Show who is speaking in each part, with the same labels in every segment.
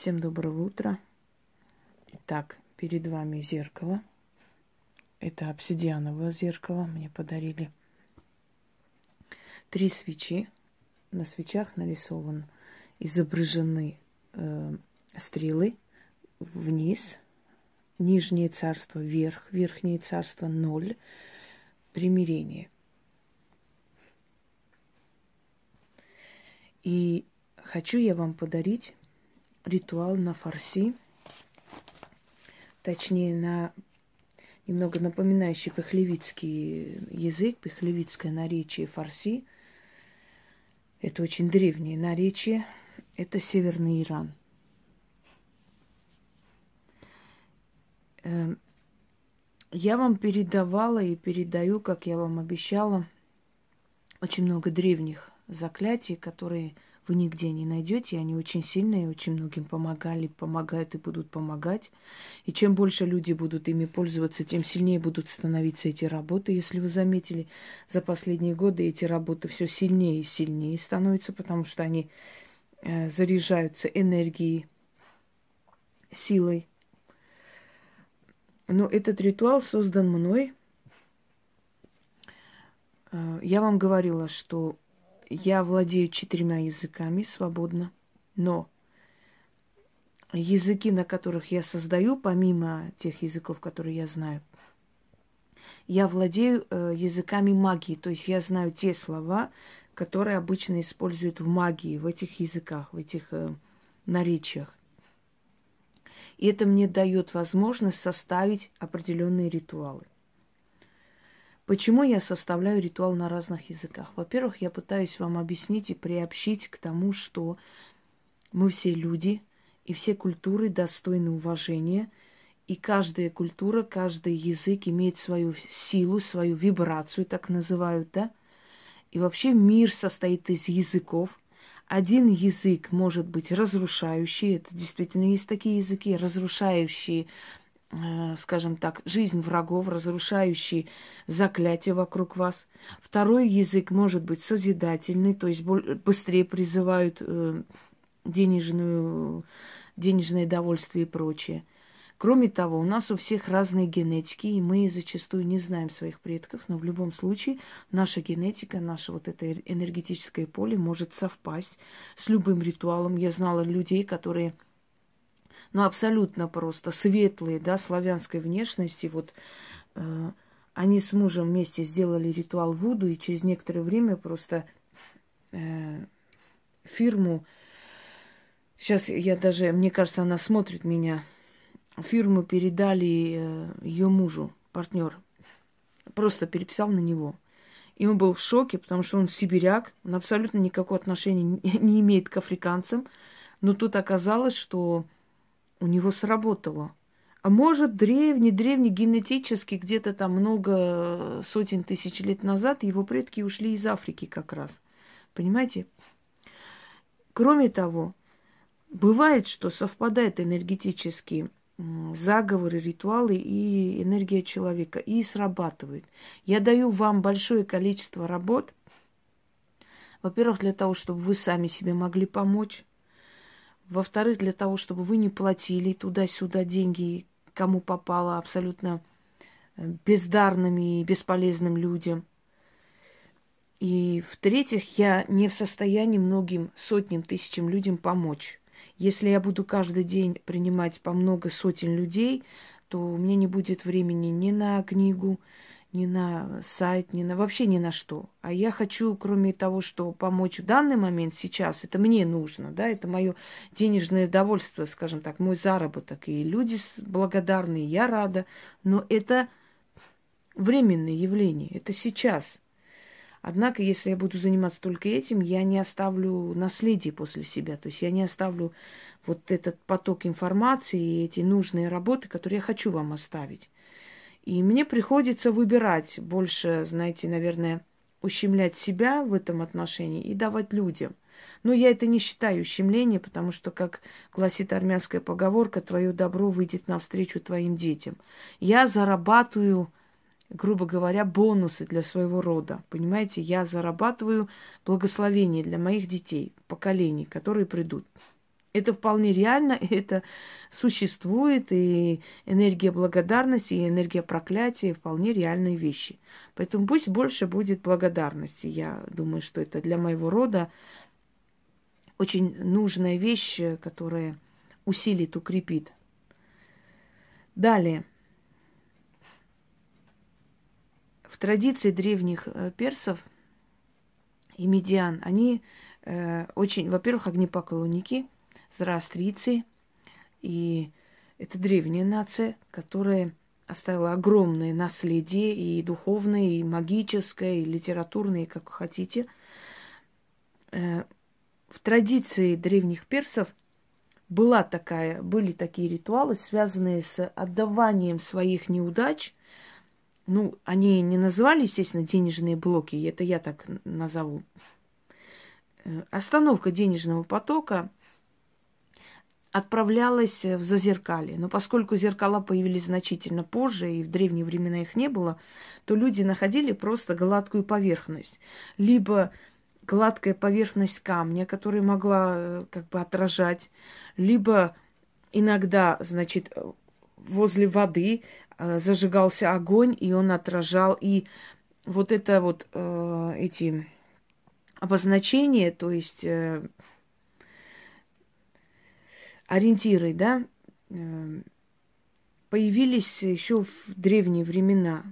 Speaker 1: Всем доброго утра. Итак, перед вами зеркало. Это обсидиановое зеркало. Мне подарили три свечи. На свечах нарисован, изображены э, стрелы вниз, нижнее царство вверх, верхнее царство ноль, примирение. И хочу я вам подарить ритуал на фарси, точнее на немного напоминающий пехлевицкий язык, пехлевицкое наречие фарси. Это очень древнее наречие. Это Северный Иран. Эм, я вам передавала и передаю, как я вам обещала, очень много древних заклятий, которые вы нигде не найдете. Они очень сильные, очень многим помогали, помогают и будут помогать. И чем больше люди будут ими пользоваться, тем сильнее будут становиться эти работы. Если вы заметили, за последние годы эти работы все сильнее и сильнее становятся, потому что они э, заряжаются энергией, силой. Но этот ритуал создан мной. Э, я вам говорила, что я владею четырьмя языками свободно, но языки, на которых я создаю, помимо тех языков, которые я знаю, я владею э, языками магии, то есть я знаю те слова, которые обычно используют в магии, в этих языках, в этих э, наречиях. И это мне дает возможность составить определенные ритуалы. Почему я составляю ритуал на разных языках? Во-первых, я пытаюсь вам объяснить и приобщить к тому, что мы все люди, и все культуры достойны уважения, и каждая культура, каждый язык имеет свою силу, свою вибрацию, так называют, да? И вообще мир состоит из языков. Один язык может быть разрушающий, это действительно есть такие языки, разрушающие скажем так, жизнь врагов, разрушающий заклятия вокруг вас. Второй язык может быть созидательный, то есть быстрее призывают э, денежную, денежное довольствие и прочее. Кроме того, у нас у всех разные генетики, и мы зачастую не знаем своих предков, но в любом случае наша генетика, наше вот это энергетическое поле может совпасть с любым ритуалом. Я знала людей, которые ну, абсолютно просто светлые, да, славянской внешности. Вот э, они с мужем вместе сделали ритуал Вуду, и через некоторое время просто э, фирму, сейчас я даже, мне кажется, она смотрит меня, фирму передали э, ее мужу, партнер, просто переписал на него. И он был в шоке, потому что он сибиряк, он абсолютно никакого отношения не имеет к африканцам. Но тут оказалось, что у него сработало. А может, древний, древний, генетически, где-то там много сотен тысяч лет назад его предки ушли из Африки как раз. Понимаете? Кроме того, бывает, что совпадают энергетические заговоры, ритуалы и энергия человека, и срабатывает. Я даю вам большое количество работ, во-первых, для того, чтобы вы сами себе могли помочь, во-вторых, для того, чтобы вы не платили туда-сюда деньги, кому попало, абсолютно э, бездарным и бесполезным людям. И в-третьих, я не в состоянии многим сотням, тысячам людям помочь. Если я буду каждый день принимать по много сотен людей, то у меня не будет времени ни на книгу, ни на сайт, ни на вообще ни на что. А я хочу, кроме того, что помочь в данный момент сейчас, это мне нужно, да, это мое денежное довольство, скажем так, мой заработок. И люди благодарны, я рада, но это временное явление, это сейчас. Однако, если я буду заниматься только этим, я не оставлю наследие после себя. То есть я не оставлю вот этот поток информации и эти нужные работы, которые я хочу вам оставить. И мне приходится выбирать больше, знаете, наверное, ущемлять себя в этом отношении и давать людям. Но я это не считаю ущемлением, потому что, как гласит армянская поговорка, твое добро выйдет навстречу твоим детям. Я зарабатываю, грубо говоря, бонусы для своего рода. Понимаете, я зарабатываю благословение для моих детей, поколений, которые придут. Это вполне реально, это существует, и энергия благодарности, и энергия проклятия вполне реальные вещи. Поэтому пусть больше будет благодарности. Я думаю, что это для моего рода очень нужная вещь, которая усилит, укрепит. Далее. В традиции древних э, персов и медиан они э, очень, во-первых, огнепоклонники, зороастрийцы, и это древняя нация, которая оставила огромное наследие и духовное, и магическое, и литературное, как хотите. Э, в традиции древних персов была такая, были такие ритуалы, связанные с отдаванием своих неудач. Ну, они не называли, естественно, денежные блоки, это я так назову. Э, остановка денежного потока отправлялась в зазеркалье. Но поскольку зеркала появились значительно позже, и в древние времена их не было, то люди находили просто гладкую поверхность. Либо гладкая поверхность камня, которая могла э, как бы отражать, либо иногда, значит, возле воды э, зажигался огонь, и он отражал, и вот это вот э, эти обозначения, то есть ориентиры, да, э, появились еще в древние времена.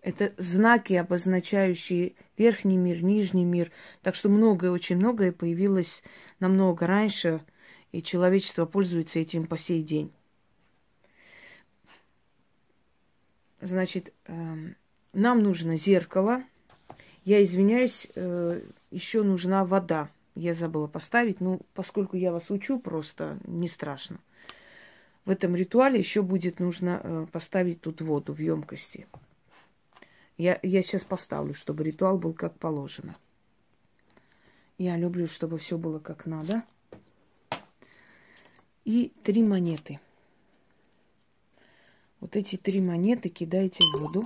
Speaker 1: Это знаки, обозначающие верхний мир, нижний мир. Так что многое, очень многое появилось намного раньше, и человечество пользуется этим по сей день. Значит, эм, нам нужно зеркало. Я извиняюсь, э, еще нужна вода. Я забыла поставить. Ну, поскольку я вас учу, просто не страшно. В этом ритуале еще будет нужно э, поставить тут воду в емкости. Я, я сейчас поставлю, чтобы ритуал был как положено. Я люблю, чтобы все было как надо. И три монеты. Вот эти три монеты кидаете в воду.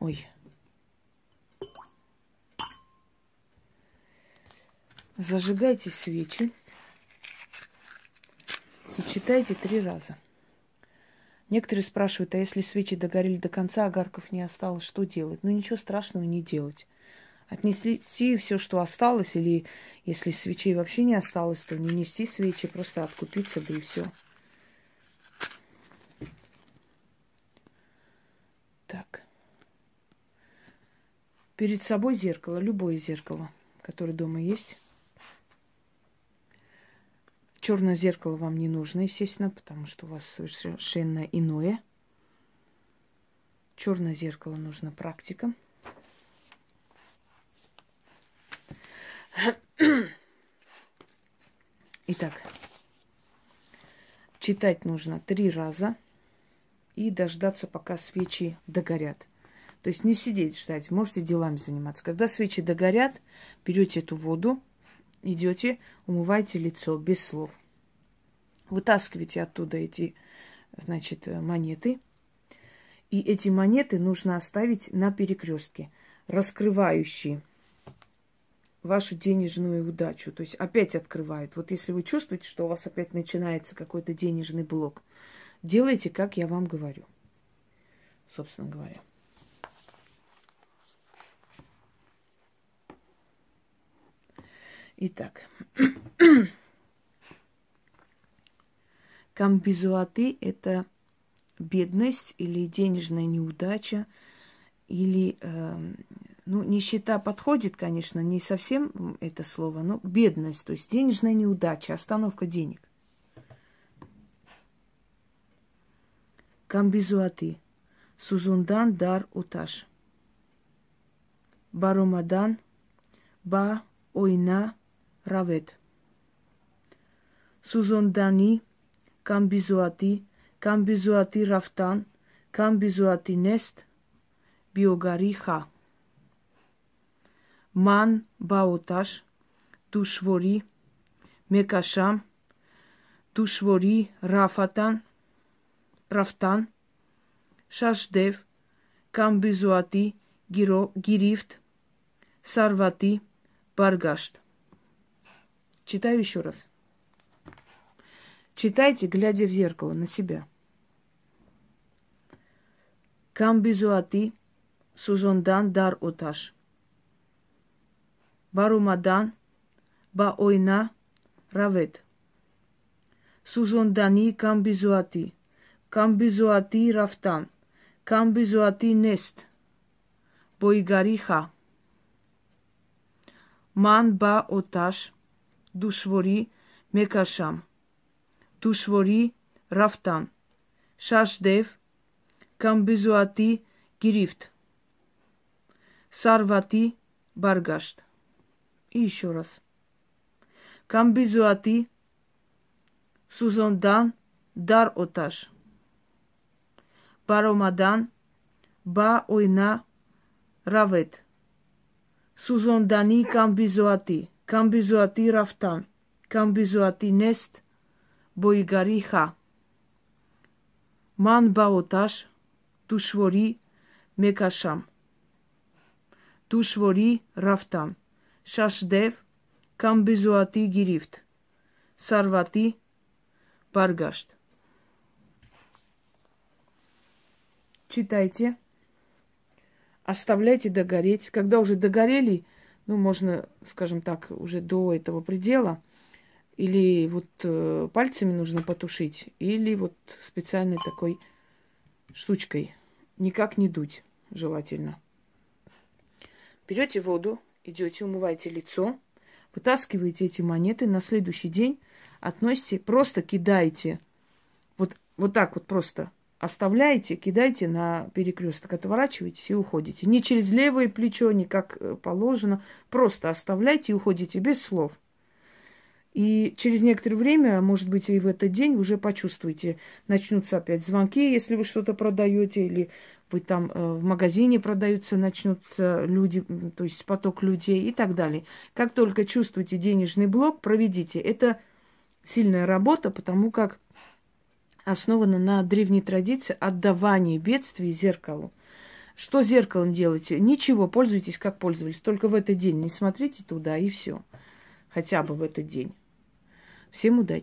Speaker 1: Ой. Зажигайте свечи и читайте три раза. Некоторые спрашивают, а если свечи догорели до конца, огарков не осталось, что делать? Ну, ничего страшного не делать. Отнести все, что осталось, или если свечей вообще не осталось, то не нести свечи, просто откупиться, да и все. Так. Перед собой зеркало, любое зеркало, которое дома есть. Черное зеркало вам не нужно, естественно, потому что у вас совершенно иное. Черное зеркало нужно практикам. Итак, читать нужно три раза и дождаться, пока свечи догорят. То есть не сидеть ждать, можете делами заниматься. Когда свечи догорят, берете эту воду, идете, умывайте лицо без слов. Вытаскивайте оттуда эти, значит, монеты. И эти монеты нужно оставить на перекрестке, раскрывающие вашу денежную удачу. То есть опять открывают. Вот если вы чувствуете, что у вас опять начинается какой-то денежный блок, делайте, как я вам говорю. Собственно говоря. Итак, камбизуаты – это бедность или денежная неудача, или, э, ну, нищета подходит, конечно, не совсем это слово, но бедность, то есть денежная неудача, остановка денег. Камбизуаты. Сузундан дар уташ. Барумадан ба ойна Ռավետ. Սուզոնդանի կամ բիզուատի կամ բիզուատի ռավտան կամ բիզուատի նեստ բիոգարի խա. Ման բաոտաշ դուշվորի մեկաշամ դուշվորի ռաֆատան ռաֆտան շաշդև կամ բիզուատի գիրիվտ սարվատի բարգաշտ Читаю еще раз. Читайте, глядя в зеркало на себя. Камбизуати сузондан дар оташ. Барумадан ба ойна равет. Сузондани камбизуати. Камбизуати рафтан. Камбизуати нест. Бойгариха. Ман ба оташ. душворӣ мекашам. Душворӣ рафтан шаш дев камбизуатӣ гирифт. Сарватӣ баргашт. Еще раз камбизуатӣ сӯзондан дар оташ. Баромадан ба ойна равед. Сӯзондани камбизуатӣ Камбизуати. Рафтан. Камбизуати нест. Боигари ха. Ман ба оташ. Душвори мекашам. Душвори рафтан. Шашдев. Камбизуати гирифт. Сарвати Баргашт. Читайте. Оставляйте догореть. Когда уже догорели, ну, можно, скажем так, уже до этого предела, или вот э, пальцами нужно потушить, или вот специальной такой штучкой. Никак не дуть, желательно. Берете воду, идете, умываете лицо, вытаскиваете эти монеты, на следующий день относите, просто кидаете. Вот, вот так вот просто оставляете, кидаете на перекресток, отворачиваетесь и уходите. Не через левое плечо, не как э, положено. Просто оставляйте и уходите без слов. И через некоторое время, может быть, и в этот день уже почувствуете, начнутся опять звонки, если вы что-то продаете, или вы там э, в магазине продаются, начнутся люди, то есть поток людей и так далее. Как только чувствуете денежный блок, проведите. Это сильная работа, потому как основана на древней традиции отдавания бедствий зеркалу. Что зеркалом делаете? Ничего, пользуйтесь как пользовались. Только в этот день не смотрите туда и все. Хотя бы в этот день. Всем удачи.